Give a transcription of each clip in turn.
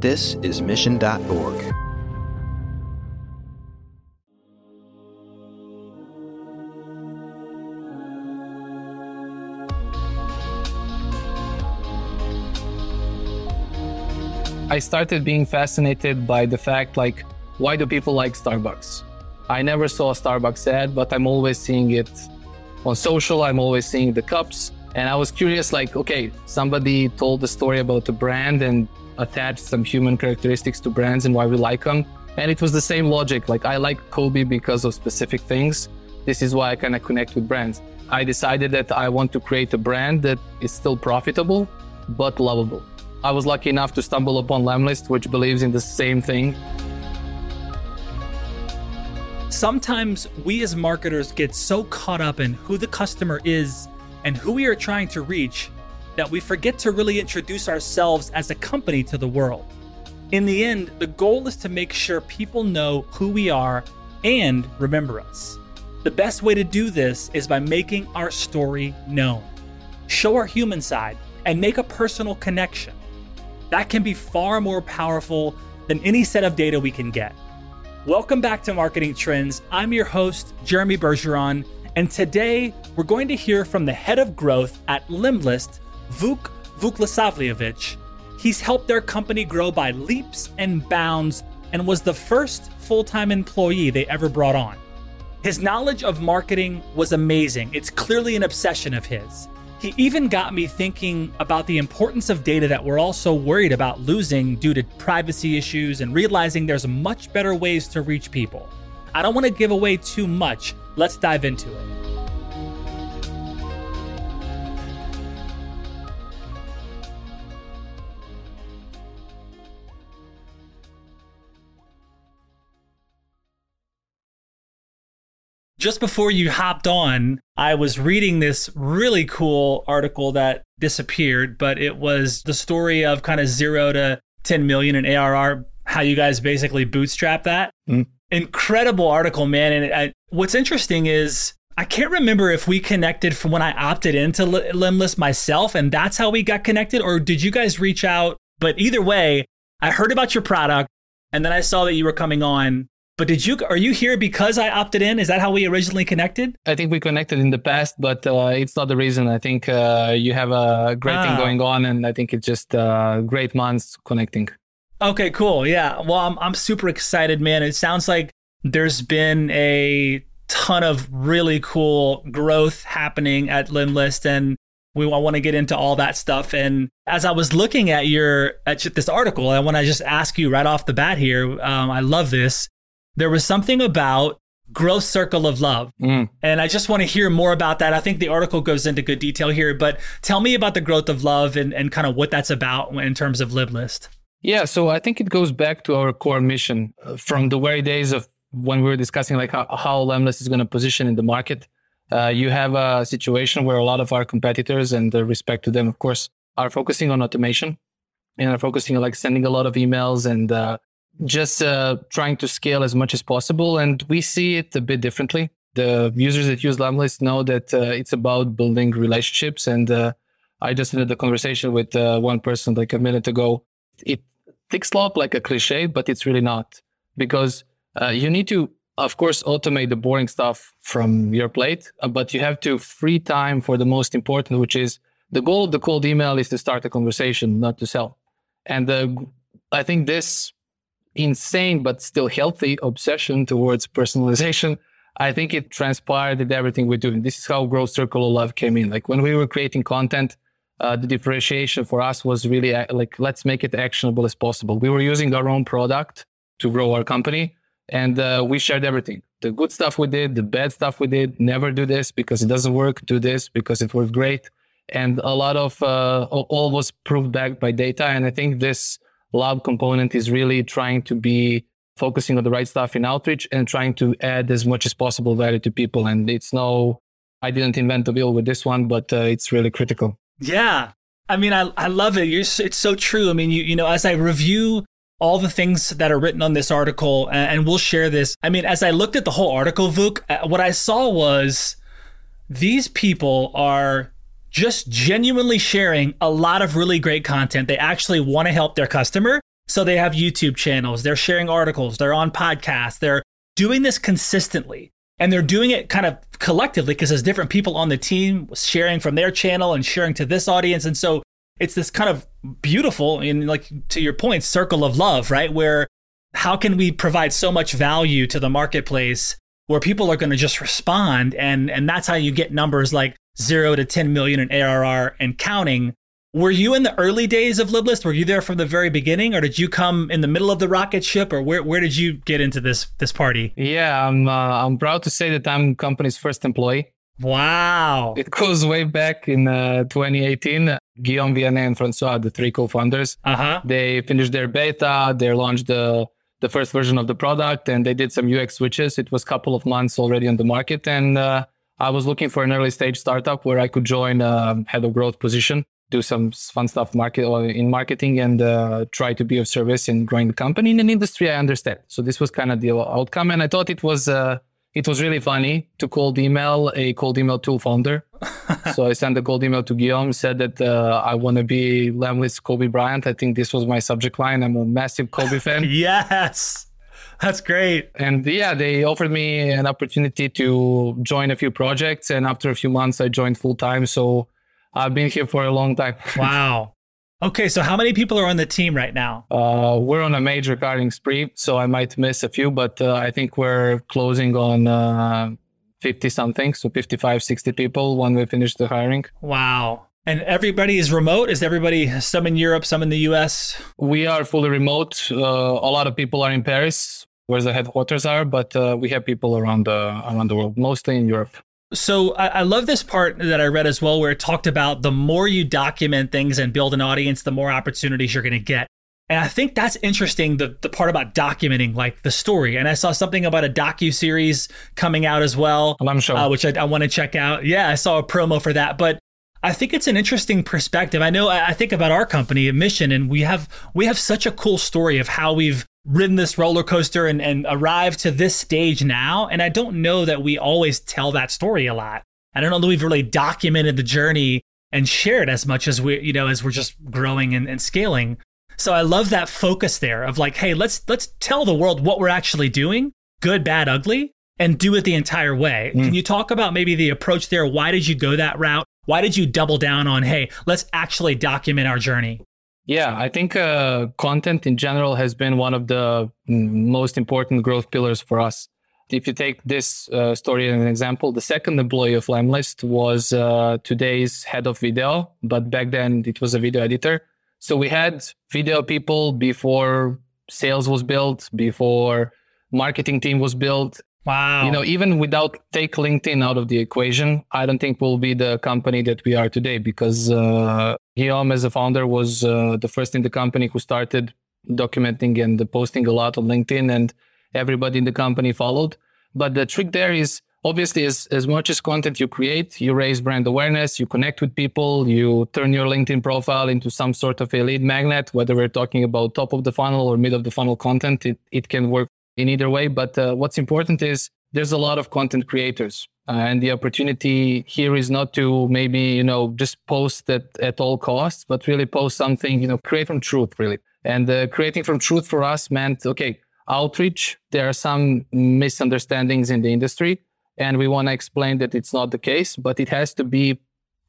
This is Mission.org. I started being fascinated by the fact like, why do people like Starbucks? I never saw a Starbucks ad, but I'm always seeing it on social. I'm always seeing the cups. And I was curious, like, okay, somebody told the story about the brand and attached some human characteristics to brands and why we like them. And it was the same logic. Like, I like Kobe because of specific things. This is why I kind of connect with brands. I decided that I want to create a brand that is still profitable, but lovable. I was lucky enough to stumble upon Lemlist, which believes in the same thing. Sometimes we as marketers get so caught up in who the customer is and who we are trying to reach that we forget to really introduce ourselves as a company to the world. In the end, the goal is to make sure people know who we are and remember us. The best way to do this is by making our story known. Show our human side and make a personal connection. That can be far more powerful than any set of data we can get. Welcome back to Marketing Trends. I'm your host, Jeremy Bergeron, and today we're going to hear from the head of growth at Lemlist, Vuk Radosavljevic. He's helped their company grow by leaps and bounds and was the first full time employee they ever brought on. His knowledge of marketing was amazing. It's clearly an obsession of his. He even got me thinking about the importance of data that we're all so worried about losing due to privacy issues and realizing there's much better ways to reach people. I don't want to give away too much. Let's dive into it. just before you hopped on, I was reading this really cool article that disappeared, but it was the story of kind of zero to 10 million in ARR, how you guys basically bootstrap that. Mm. Incredible article, man. And I, what's interesting is I can't remember if we connected from when I opted into Lemlist myself and that's how we got connected, or did you guys reach out? But either way, I heard about your product and then I saw that you were coming on but did you are you here because I opted in? Is that how we originally connected? I think we connected in the past, but uh, it's not the reason. I think uh, you have a great ah. thing going on, and I think it's just uh, great months connecting. Okay, cool. Yeah. Well, I'm I'm super excited, man. It sounds like there's been a ton of really cool growth happening at Lemlist, and we I want to get into all that stuff. And as I was looking at your at this article, I want to just ask you right off the bat here. Um, I love this there was something about growth circle of love. Mm. And I just want to hear more about that. I think the article goes into good detail here, but tell me about the growth of love and, and kind of what that's about in terms of Lemlist. Yeah, so I think it goes back to our core mission uh, from the very days of when we were discussing like how, how Lemlist is going to position in the market. Uh, you have a situation where a lot of our competitors and the respect to them, of course, are focusing on automation and are focusing on like sending a lot of emails and uh, just uh, trying to scale as much as possible. And we see it a bit differently. The users that use Lemlist know that uh, it's about building relationships. And uh, I just had a conversation with one person like a minute ago. It ticks up like a cliche, but it's really not because uh, you need to, of course, automate the boring stuff from your plate, uh, but you have to free time for the most important, which is the goal of the cold email is to start a conversation, not to sell. And I think this insane but still healthy obsession towards personalization, I think it transpired in everything we're doing. This is how Growth Circle of Love came in. Like when we were creating content, uh, the differentiation for us was really uh, like, let's make it actionable as possible. We were using our own product to grow our company and uh, we shared everything. The good stuff we did, the bad stuff we did, never do this because it doesn't work, do this because it worked great. And a lot of, uh, all was proved back by data. And I think this lab component is really trying to be focusing on the right stuff in outreach and trying to add as much as possible value to people. And it's no, I didn't invent the wheel with this one, but uh, it's really critical. Yeah. I mean, I, I love it. You're, it's so true. I mean, you, you know, as I review all the things that are written on this article, and, we'll share this. I mean, as I looked at the whole article, Vuk, uh, what I saw was these people are just genuinely sharing a lot of really great content. They actually want to help their customer. So they have YouTube channels, they're sharing articles, they're on podcasts, they're doing this consistently. And they're doing it kind of collectively because there's different people on the team sharing from their channel and sharing to this audience. And so it's this kind of beautiful and like to your point, circle of love, right? Where how can we provide so much value to the marketplace where people are going to just respond and and that's how you get numbers like 0 to 10 million in ARR and counting were you in the early days of Lemlist? Were you there from the very beginning, or did you come in the middle of the rocket ship, or where, where did you get into this this party? Yeah, I'm uh, I'm proud to say that I'm company's first employee. Wow! It goes way back in uh, 2018. Guillaume Vianney and Francois, the three co-founders, uh-huh. they finished their beta. They launched the the first version of the product, and they did some UX switches. It was a couple of months already on the market, and uh, I was looking for an early stage startup where I could join a head of growth position do some fun stuff market in marketing and uh, try to be of service in growing the company in an industry I understand. So this was kind of the outcome, and I thought it was uh, it was really funny to cold email a cold email tool founder. so I sent a cold email to Guillaume, said that uh, I want to be Lemlist Kobe Bryant. I think this was my subject line. I'm a massive Kobe fan. yes. That's great. And yeah, they offered me an opportunity to join a few projects. And after a few months, I joined full time. So I've been here for a long time. wow. Okay, so how many people are on the team right now? Uh, we're on a major hiring spree, so I might miss a few, but uh, I think we're closing on uh, 50 something, so 55, 60 people when we finish the hiring. Wow. And everybody is remote? Is everybody some in Europe, some in the US? We are fully remote. Uh, a lot of people are in Paris, where the headquarters are, but uh, we have people around the, around the world, mostly in Europe. So I, I, love this part that I read as well, where it talked about the more you document things and build an audience, the more opportunities you're going to get. And I think that's interesting. The the part about documenting like the story. And I saw something about a docu series coming out as well, I'm sure. Uh, which I, I want to check out. Yeah, I saw a promo for that, but. I think it's an interesting perspective. I know I think about our company, Mission, and we have we have such a cool story of how we've ridden this roller coaster and, and arrived to this stage now. And I don't know that we always tell that story a lot. I don't know that we've really documented the journey and shared as much as we, you know, as we're just growing and, and scaling. So I love that focus there of like, hey, let's let's tell the world what we're actually doing, good, bad, ugly, and do it the entire way. Mm. Can you talk about maybe the approach there? Why did you go that route? Why did you double down on, hey, let's actually document our journey? Yeah, I think uh, content in general has been one of the most important growth pillars for us. If you take this uh, story as an example, the second employee of Lemlist was uh, today's head of video, but back then it was a video editor. So we had video people before sales was built, before marketing team was built, Wow. You know, even without take LinkedIn out of the equation, I don't think we'll be the company that we are today because uh, Guillaume, as a founder, was uh, the first in the company who started documenting and posting a lot on LinkedIn, and everybody in the company followed. But the trick there is obviously as, as much as content you create, you raise brand awareness, you connect with people, you turn your LinkedIn profile into some sort of a lead magnet, whether we're talking about top of the funnel or mid of the funnel content, it, it can work in either way. But uh, what's important is there's a lot of content creators. Uh, and the opportunity here is not to maybe, you know, just post at, at all costs, but really post something, you know, create from truth, really. And uh, creating from truth for us meant, okay, outreach. There are some misunderstandings in the industry, and we want to explain that it's not the case, but it has to be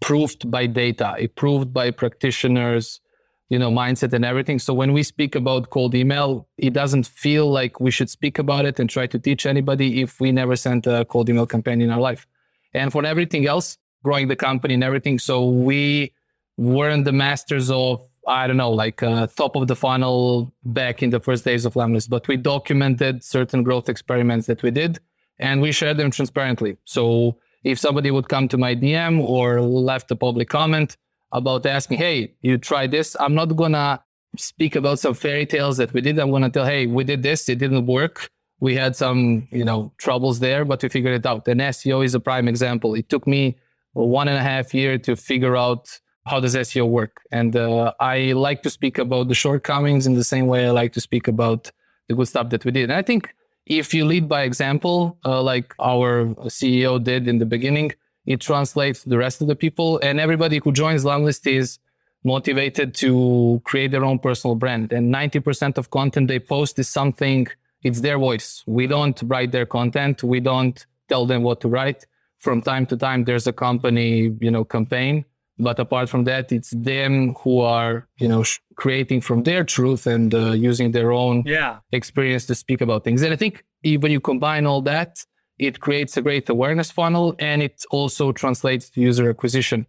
proved by data, it proved by practitioners, you know mindset and everything. So when we speak about cold email it doesn't feel like we should speak about it and try to teach anybody if we never sent a cold email campaign in our life. And for everything else growing the company and everything. So we weren't the masters of i don't know like uh, top of the funnel back in the first days of Lemlist but we documented certain growth experiments that we did and we shared them transparently. So if somebody would come to my dm or left a public comment about asking, hey, you try this. I'm not gonna speak about some fairy tales that we did. I'm gonna tell, hey, we did this, it didn't work. We had some, you know, troubles there, but we figured it out. And SEO is a prime example. It took me one and a half year to figure out how does SEO work. And uh, I like to speak about the shortcomings in the same way I like to speak about the good stuff that we did. And I think if you lead by example, uh, like our CEO did in the beginning, it translates to the rest of the people. And everybody who joins Lemlist is motivated to create their own personal brand. And 90% of content they post is something, it's their voice. We don't write their content. We don't tell them what to write. From time to time, there's a company, you know, campaign. But apart from that, it's them who are, you know, sh- creating from their truth and uh, using their own yeah. experience to speak about things. And I think when you combine all that, it creates a great awareness funnel and it also translates to user acquisition,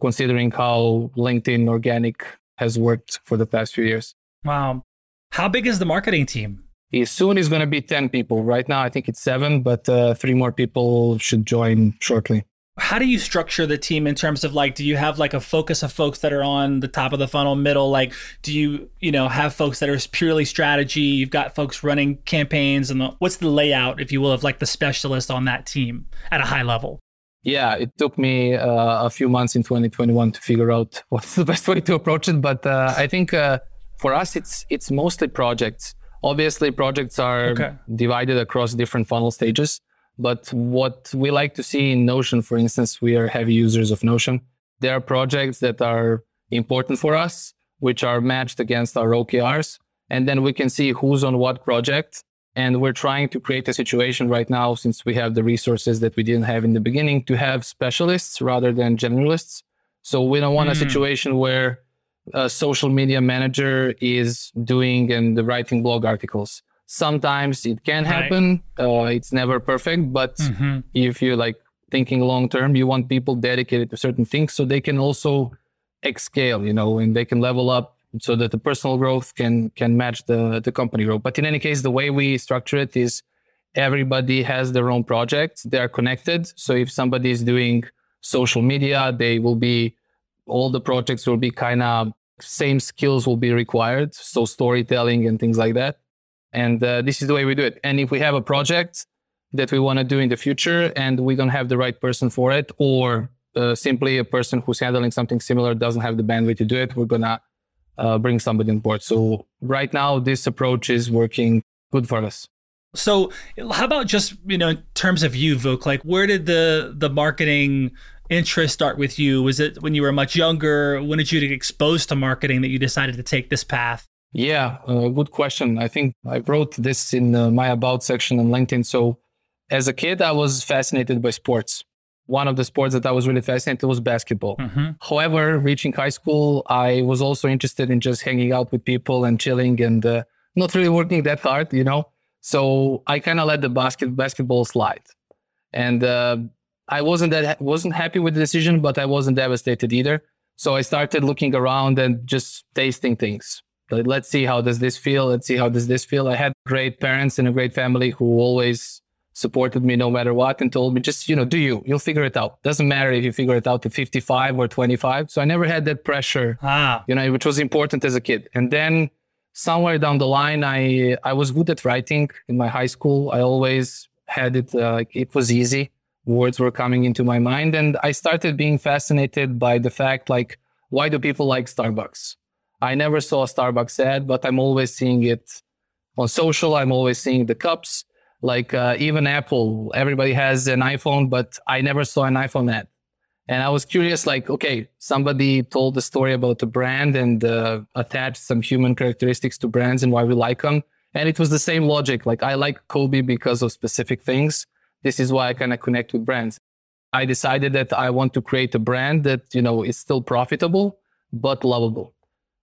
considering how LinkedIn organic has worked for the past few years. Wow. How big is the marketing team? soon is going to be 10 people. Right now, I think it's seven, but uh, three more people should join shortly. How do you structure the team in terms of like, do you have like a focus of folks that are on the top of the funnel, middle? Like, do you, you know, have folks that are purely strategy? You've got folks running campaigns, and the, what's the layout, if you will, of like the specialist on that team at a high level? Yeah, it took me uh, a few months in 2021 to figure out what's the best way to approach it. But uh, I think uh, for us, it's it's mostly projects. Obviously, projects are okay. divided across different funnel stages. But what we like to see in Notion, for instance, we are heavy users of Notion. There are projects that are important for us, which are matched against our OKRs. And then we can see who's on what project. And we're trying to create a situation right now, since we have the resources that we didn't have in the beginning, to have specialists rather than generalists. So we don't want mm. a hmm. situation where a social media manager is doing and writing blog articles sometimes it can happen right. uh, it's never perfect but mm-hmm. if you're like thinking long term you want people dedicated to certain things so they can also scale you know and they can level up so that the personal growth can can match the the company growth but in any case the way we structure it is everybody has their own projects they are connected so if somebody is doing social media they will be all the projects will be kind of same skills will be required so storytelling and things like that and uh, this is the way we do it. And if we have a project that we want to do in the future and we don't have the right person for it, or uh, simply a person who's handling something similar doesn't have the bandwidth to do it, we're going to uh, bring somebody on board. So right now, this approach is working good for us. So how about just, you know, in terms of you, Vuk, like where did the, the marketing interest start with you? Was it when you were much younger? When did you get exposed to marketing that you decided to take this path? Yeah, uh, good question. I think I wrote this in uh, my about section on LinkedIn. So, as a kid, I was fascinated by sports. One of the sports that I was really fascinated was basketball. Mm-hmm. However, reaching high school, I was also interested in just hanging out with people and chilling and uh, not really working that hard, you know. So I kind of let the basket basketball slide, and uh, I wasn't that wasn't happy with the decision, but I wasn't devastated either. So I started looking around and just tasting things let's see how does this feel. Let's see how does this feel. I had great parents and a great family who always supported me no matter what and told me just you know do you. You'll figure it out. Doesn't matter if you figure it out at 55 or 25 so i never had that pressure ah. you know which was important as a kid. And then somewhere down the line i i was good at writing in my high school. I always had it uh, like it was easy. Words were coming into my mind and i started being fascinated by the fact like why do people like starbucks I never saw a Starbucks ad, but I'm always seeing it on social. I'm always seeing the cups. Like uh, even Apple, everybody has an iPhone, but I never saw an iPhone ad. And I was curious, like, okay, somebody told the story about the brand and uh, attached some human characteristics to brands and why we like them. And it was the same logic. Like, I like Kobe because of specific things. This is why I kind of connect with brands. I decided that I want to create a brand that, you know, is still profitable, but lovable.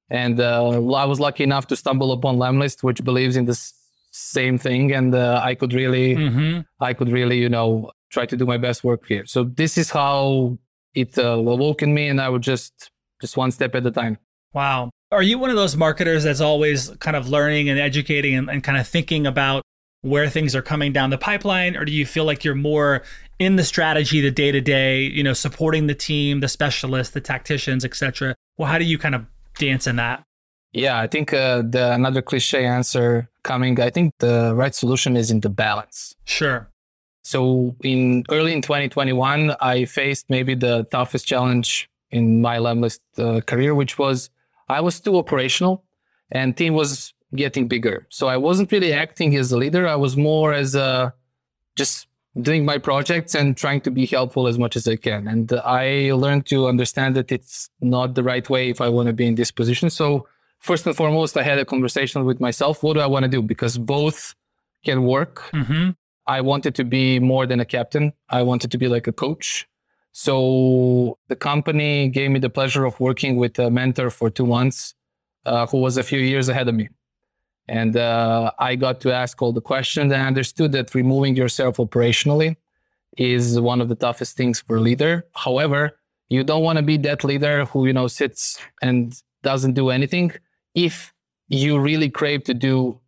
And uh, I was lucky enough to stumble upon Lemlist, which believes in the same thing, and uh, I could really, mm-hmm. I could really, you know, try to do my best work here. So this is how it uh, awoke in me, and I would just, just one step at a time. Wow. Are you one of those marketers that's always kind of learning and educating and, and kind of thinking about where things are coming down the pipeline, or do you feel like you're more in the strategy, the day to day, you know, supporting the team, the specialists, the tacticians, etc.? Well, how do you kind of dance in that? Yeah, I think uh, the another cliche answer coming. I think the right solution is in the balance. Sure. So in early in 2021, I faced maybe the toughest challenge in my Lemlist uh, career, which was I was too operational, and team was getting bigger. So I wasn't really acting as a leader. I was more as a just doing my projects and trying to be helpful as much as I can. And I learned to understand that it's not the right way if I want to be in this position. So first and foremost, I had a conversation with myself. What do I want to do? Because both can work. Mm-hmm. I wanted to be more than a captain. I wanted to be like a coach. So the company gave me the pleasure of working with a mentor for two months, uh, who was a few years ahead of me. And uh, I got to ask all the questions and I understood that removing yourself operationally is one of the toughest things for a leader. However, you don't want to be that leader who, you know, sits and doesn't do anything if you really crave to do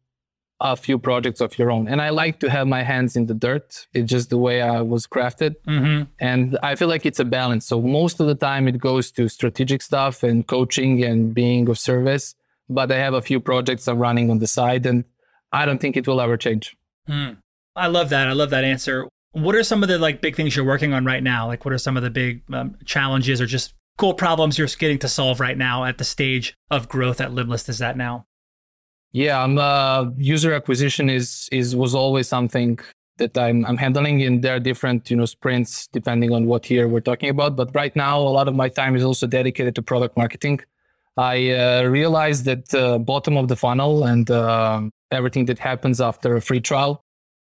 a few projects of your own. And I like to have my hands in the dirt. It's just the way I was crafted. Mm-hmm. And I feel like it's a balance. So most of the time it goes to strategic stuff and coaching and being of service. But I have a few projects I'm running on the side and I don't think it will ever change. Mm. I love that. I love that answer. What are some of the like big things you're working on right now? Like what are some of the big um, challenges or just cool problems you're getting to solve right now at the stage of growth that Lemlist is at now? Yeah, I'm, uh, user acquisition is is was always something that I'm I'm handling, and there are different you know sprints depending on what year we're talking about. But right now, a lot of my time is also dedicated to product marketing. I uh, realized that uh, bottom of the funnel and uh, everything that happens after a free trial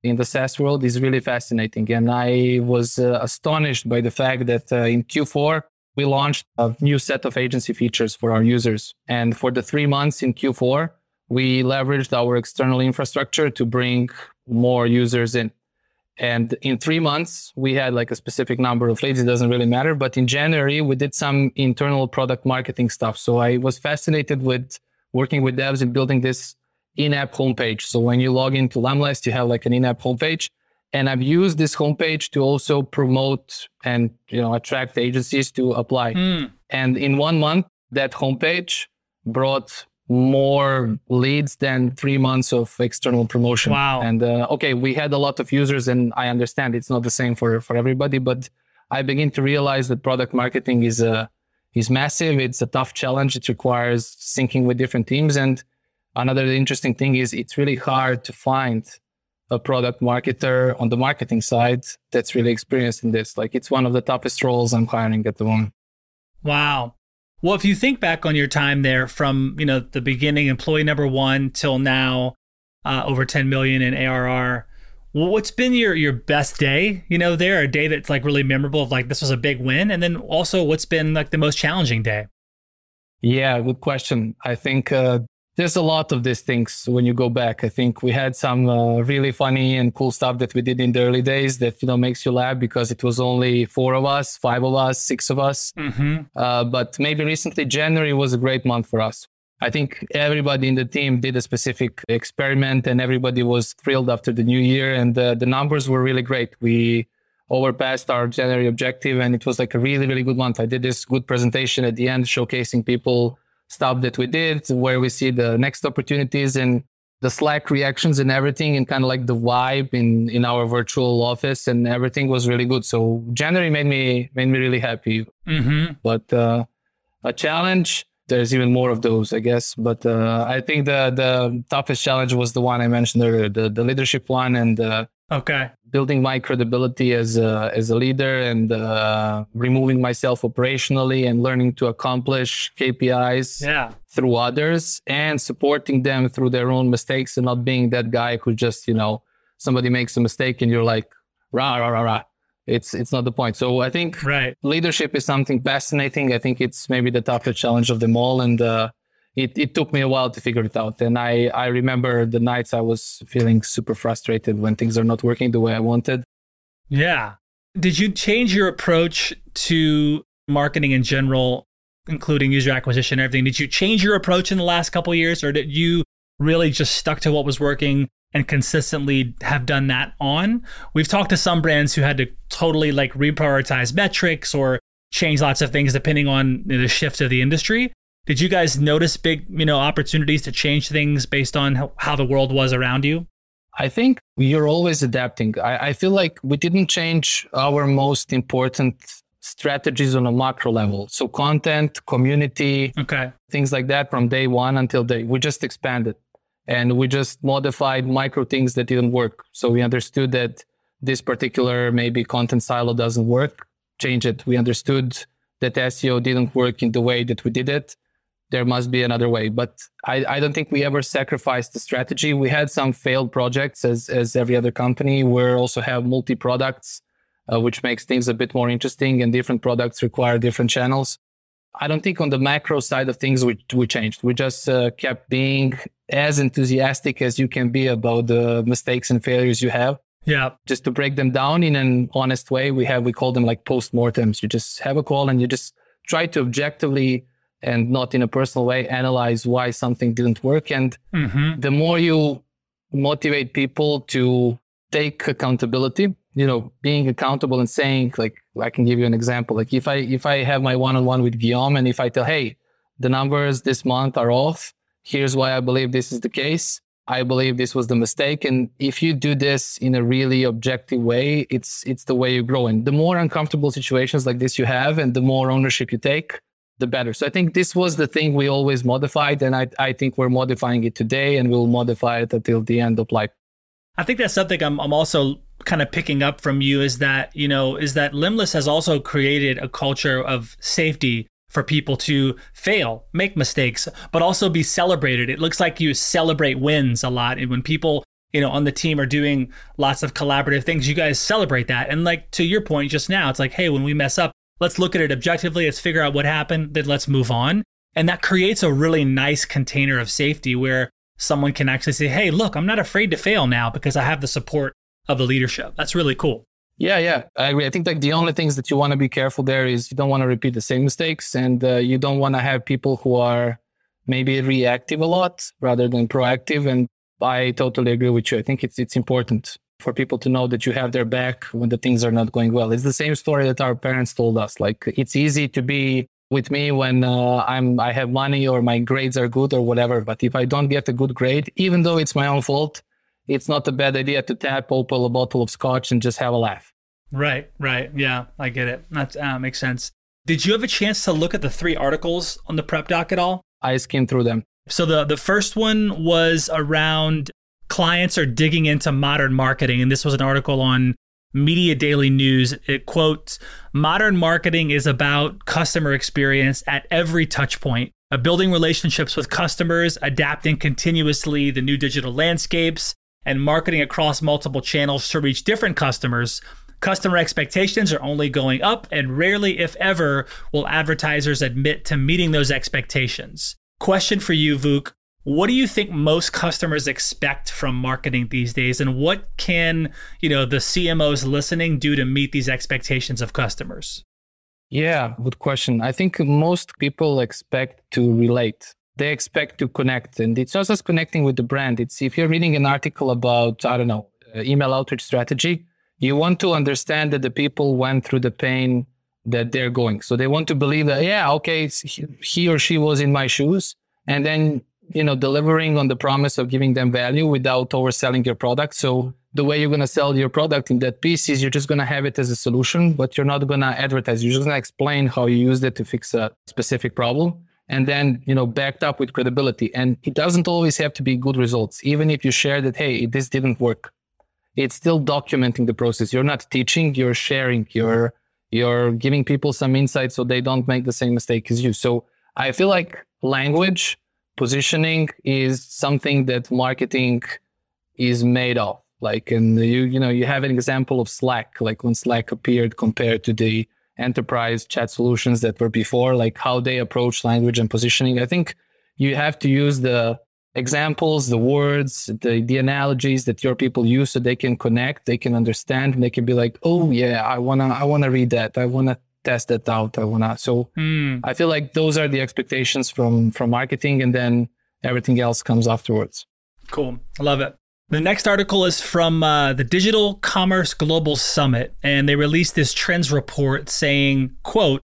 in the SaaS world is really fascinating, and I was uh, astonished by the fact that uh, in Q4 we launched a new set of agency features for our users, and for the three months in Q4 we leveraged our external infrastructure to bring more users in. And in three months, we had like a specific number of leads. It doesn't really matter. But in January, we did some internal product marketing stuff. So I was fascinated with working with devs and building this in-app homepage. So when you log into Lemlist, you have like an in-app homepage. And I've used this homepage to also promote and you know attract agencies to apply. Mm. And in one month, that homepage brought more leads than three months of external promotion. Wow. And uh, okay, we had a lot of users, and I understand it's not the same for for everybody, but I begin to realize that product marketing is a is massive. It's a tough challenge. It requires syncing with different teams. And another interesting thing is it's really hard to find a product marketer on the marketing side that's really experienced in this. Like it's one of the toughest roles I'm hiring at the moment. Wow. Well, if you think back on your time there from, you know, the beginning, employee number one till now, uh, over 10 million in ARR, what's been your, your best day, you know, there, a day that's like really memorable of like, this was a big win. And then also what's been like the most challenging day? Yeah, good question. I think uh, there's a lot of these things when you go back. I think we had some uh, really funny and cool stuff that we did in the early days that you know makes you laugh because it was only four of us, five of us, six of us. Mm-hmm. Uh, but maybe recently January was a great month for us. I think everybody in the team did a specific experiment, and everybody was thrilled after the new year, and the, the numbers were really great. We overpassed our January objective, and it was like a really really good month. I did this good presentation at the end, showcasing people stuff that we did, where we see the next opportunities and the Slack reactions and everything, and kind of like the vibe in in our virtual office, and everything was really good. So January made me made me really happy. Mm-hmm. But uh, a challenge, there's even more of those, I guess. But uh, I think the the toughest challenge was the one I mentioned earlier, the the leadership one, and uh, Okay. building my credibility as a, as a leader and uh, removing myself operationally and learning to accomplish KPIs Yeah. through others and supporting them through their own mistakes and not being that guy who just you know somebody makes a mistake and you're like rah rah rah rah. It's it's not the point. So I think Right. leadership is something fascinating. I think it's maybe the toughest challenge of them all, and uh, it it took me a while to figure it out. And I I remember the nights I was feeling super frustrated when things are not working the way I wanted. Yeah. Did you change your approach to marketing in general, including user acquisition and everything? Did you change your approach in the last couple years, or did you really just stuck to what was working and consistently have done that on? We've talked to some brands who had to totally like reprioritize metrics or change lots of things depending on the shift of the industry. Did you guys notice big, you know, opportunities to change things based on how, the world was around you? I think you're always adapting. I, I feel like we didn't change our most important strategies on a macro level. So content, community, Okay. things like that from day one until day. We just expanded and we just modified micro things that didn't work. So we understood that this particular maybe content silo doesn't work, change it. We understood that SEO didn't work in the way that we did it. There must be another way. But I, I don't think we ever sacrificed the strategy. We had some failed projects as, as every other company. We also have multi products, uh, which makes things a bit more interesting and different products require different channels. I don't think on the macro side of things we, we changed. We just uh, kept being as enthusiastic as you can be about the mistakes and failures you have. Yeah. Just to break them down in an honest way, we have we call them like post-mortems. You just have a call and you just try to objectively and not in a personal way analyze why something didn't work. And mm-hmm. the more you motivate people to take accountability, you know, being accountable and saying like I can give you an example. Like if I if I have my one-on-one with Guillaume and if I tell, hey, the numbers this month are off, here's why I believe this is the case I believe this was the mistake. And if you do this in a really objective way, it's it's the way you grow. And the more uncomfortable situations like this you have, and the more ownership you take, the better. So I think this was the thing we always modified, and I I think we're modifying it today, and we'll modify it until the end of life. I think that's something I'm I'm also kind of picking up from you is that you know is that Lemlist has also created a culture of safety for people to fail, make mistakes, but also be celebrated. It looks like you celebrate wins a lot. And when people, you know, on the team are doing lots of collaborative things, you guys celebrate that. And like to your point just now, it's like, hey, when we mess up, let's look at it objectively, let's figure out what happened, then let's move on. And that creates a really nice container of safety where someone can actually say, hey, look, I'm not afraid to fail now because I have the support of the leadership. That's really cool. Yeah, yeah, I agree. I think like the only things that you want to be careful there is you don't want to repeat the same mistakes, and uh, you don't want to have people who are maybe reactive a lot rather than proactive. And I totally agree with you. I think it's it's important for people to know that you have their back when the things are not going well. It's the same story that our parents told us. Like it's easy to be with me when uh, I'm I have money or my grades are good or whatever. But if I don't get a good grade, even though it's my own fault, it's not a bad idea to tap open a bottle of scotch and just have a laugh. Right, right. Yeah, I get it. That uh, makes sense. Did you have a chance to look at the three articles on the prep doc at all? I skimmed through them. So the the first one was around clients are digging into modern marketing, and this was an article on Media Daily News. It quotes Modern marketing is about customer experience at every touch point, uh, building relationships with customers, adapting continuously the new digital landscapes, and marketing across multiple channels to reach different customers. Customer expectations are only going up, and rarely, if ever, will advertisers admit to meeting those expectations. Question for you, Vuk. What do you think most customers expect from marketing these days, and what can you know the CMOs listening do to meet these expectations of customers? Yeah, good question. I think most people expect to relate they expect to connect. And it's not just connecting with the brand. It's if you're reading an article about, I don't know, uh, email outreach strategy, you want to understand that the people went through the pain that they're going. So they want to believe that, yeah, okay, he or she was in my shoes. And then, you know, delivering on the promise of giving them value without overselling your product. So the way you're going to sell your product in that piece is you're just going to have it as a solution, but you're not going to advertise. You're just going to explain how you used it to fix a specific problem and then you know backed up with credibility. And it doesn't always have to be good results. Even if you share that hey this didn't work it's still documenting the process. You're not teaching you're sharing. You're you're giving people some insight so they don't make the same mistake as you. So i feel like language positioning is something that marketing is made of like and you you know you have an example of slack like when slack appeared compared to the enterprise chat solutions that were before, like how they approach language and positioning. I think you have to use the examples, the words, the, the analogies that your people use so they can connect, they can understand, and they can be like, oh yeah, I wanna I wanna read that. I wanna test that out. I wanna so mm. I feel like those are the expectations from from marketing and then everything else comes afterwards. Cool. I love it. The next article is from uh, the Digital Commerce Global Summit, and they released this trends report saying, quote,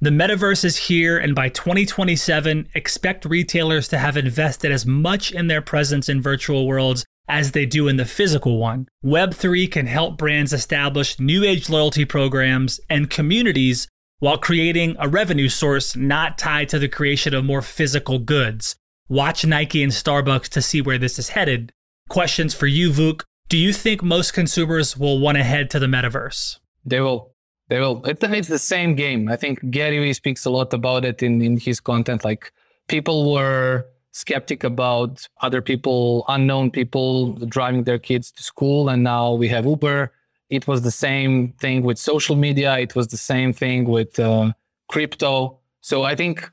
the metaverse is here, and by 2027, expect retailers to have invested as much in their presence in virtual worlds as they do in the physical one. Web3 can help brands establish new age loyalty programs and communities while creating a revenue source not tied to the creation of more physical goods. Watch Nike and Starbucks to see where this is headed. Questions for you, Vuk. Do you think most consumers will want to head to the metaverse? They will. They will. It's, it's the same game. I think Gary Vee speaks a lot about it in, in his content. Like people were skeptic about other people, unknown people driving their kids to school. And now we have Uber. It was the same thing with social media. It was the same thing with uh, crypto. So I think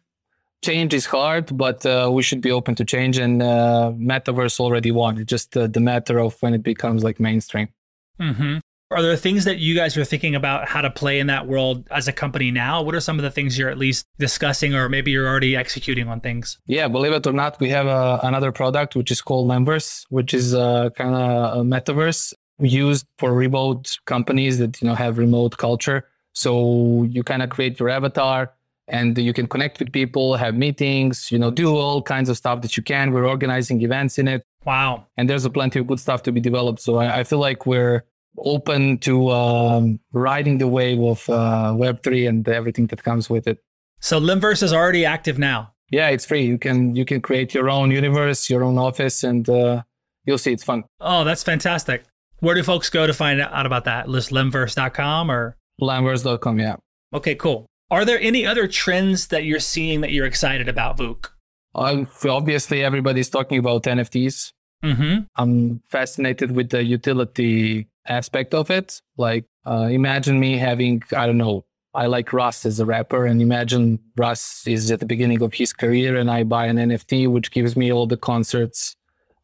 change is hard, but uh, we should be open to change. And uh, metaverse already won. It's just uh, the matter of when it becomes like mainstream. Mm-hmm. Are there things that you guys are thinking about how to play in that world as a company now? What are some of the things you're at least discussing, or maybe you're already executing on things? Yeah, believe it or not, we have uh, another product which is called Lemverse, which is uh, kind of a metaverse used for remote companies that you know have remote culture. So you kind of create your avatar and you can connect with people, have meetings, you know, do all kinds of stuff that you can. We're organizing events in it. Wow. And there's a plenty of good stuff to be developed. So I, I feel like we're open to um, riding the wave of uh, Web3 and everything that comes with it. So Lemverse is already active now. Yeah, it's free. You can you can create your own universe, your own office, and uh, you'll see it's fun. Oh, that's fantastic. Where do folks go to find out about that? List lemverse.com or lemverse.com, yeah. Okay, cool. Are there any other trends that you're seeing that you're excited about, Vuk? Uh, obviously, everybody's talking about NFTs. Mm-hmm. I'm fascinated with the utility aspect of it. Like, uh, imagine me having, I don't know, I like Russ as a rapper, and imagine Russ is at the beginning of his career, and I buy an NFT, which gives me all the concerts,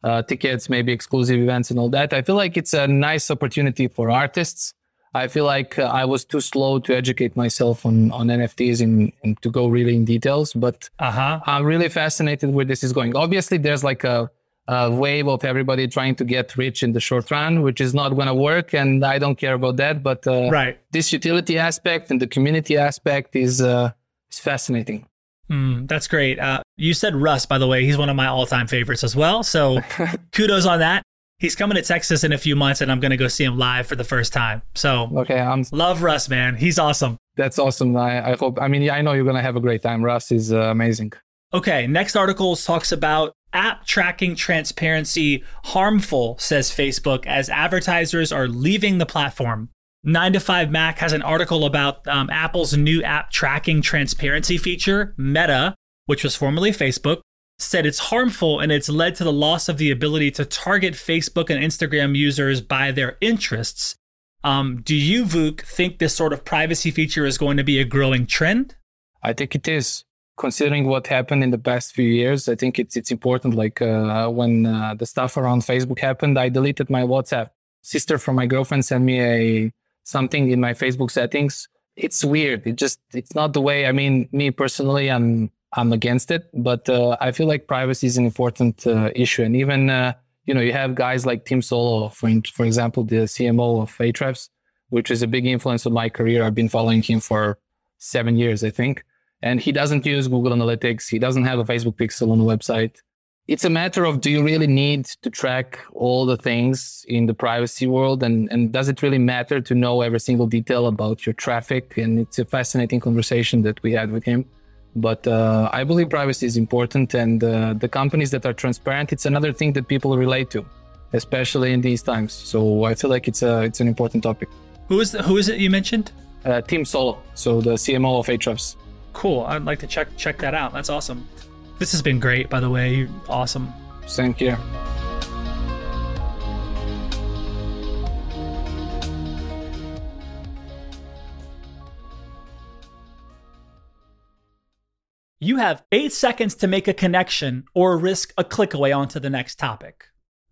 uh, tickets, maybe exclusive events, and all that. I feel like it's a nice opportunity for artists. I feel like uh, I was too slow to educate myself on, on NFTs and, and to go really in details, but uh-huh. I'm really fascinated where this is going. Obviously, there's like a uh, wave of everybody trying to get rich in the short run, which is not going to work. And I don't care about that. But uh, right. this utility aspect and the community aspect is, uh, is fascinating. Mm, that's great. Uh, you said Russ, by the way. He's one of my all time favorites as well. So kudos on that. He's coming to Texas in a few months, and I'm going to go see him live for the first time. So, okay, I'm love Russ, man. He's awesome. That's awesome. I, I hope. I mean, I know you're going to have a great time. Russ is uh, amazing. Okay, next article talks about app tracking transparency harmful, says Facebook, as advertisers are leaving the platform. 9 to 5 Mac has an article about um, Apple's new app tracking transparency feature, Meta, which was formerly Facebook, said it's harmful and it's led to the loss of the ability to target Facebook and Instagram users by their interests. Um, do you, Vuk, think this sort of privacy feature is going to be a growing trend? I think it is considering what happened in the past few years, I think it's it's important. Like uh, when uh, the stuff around Facebook happened, I deleted my WhatsApp. Sister from my girlfriend sent me a something in my Facebook settings. It's weird. It just it's not the way. I mean, me personally, I'm I'm against it, but uh, I feel like privacy is an important uh, issue, and even uh, you know you have guys like Tim Soulo, for for example, the CMO of Ahrefs, which is a big influence on my career. I've been following him for seven years, I think and he doesn't use Google Analytics. He doesn't have a Facebook pixel on the website. It's a matter of do you really need to track all the things in the privacy world? And, and does it really matter to know every single detail about your traffic? And it's a fascinating conversation that we had with him. But uh, I believe privacy is important. And uh, the companies that are transparent, it's another thing that people relate to, especially in these times. So I feel like it's, a, it's an important topic. Who is, the, who is it you mentioned? Uh, Tim Soulo, so the CMO of Ahrefs. Cool. I'd like to check check that out. That's awesome. This has been great, by the way. Awesome. Thank you. You have eight seconds to make a connection or risk a click away onto the next topic.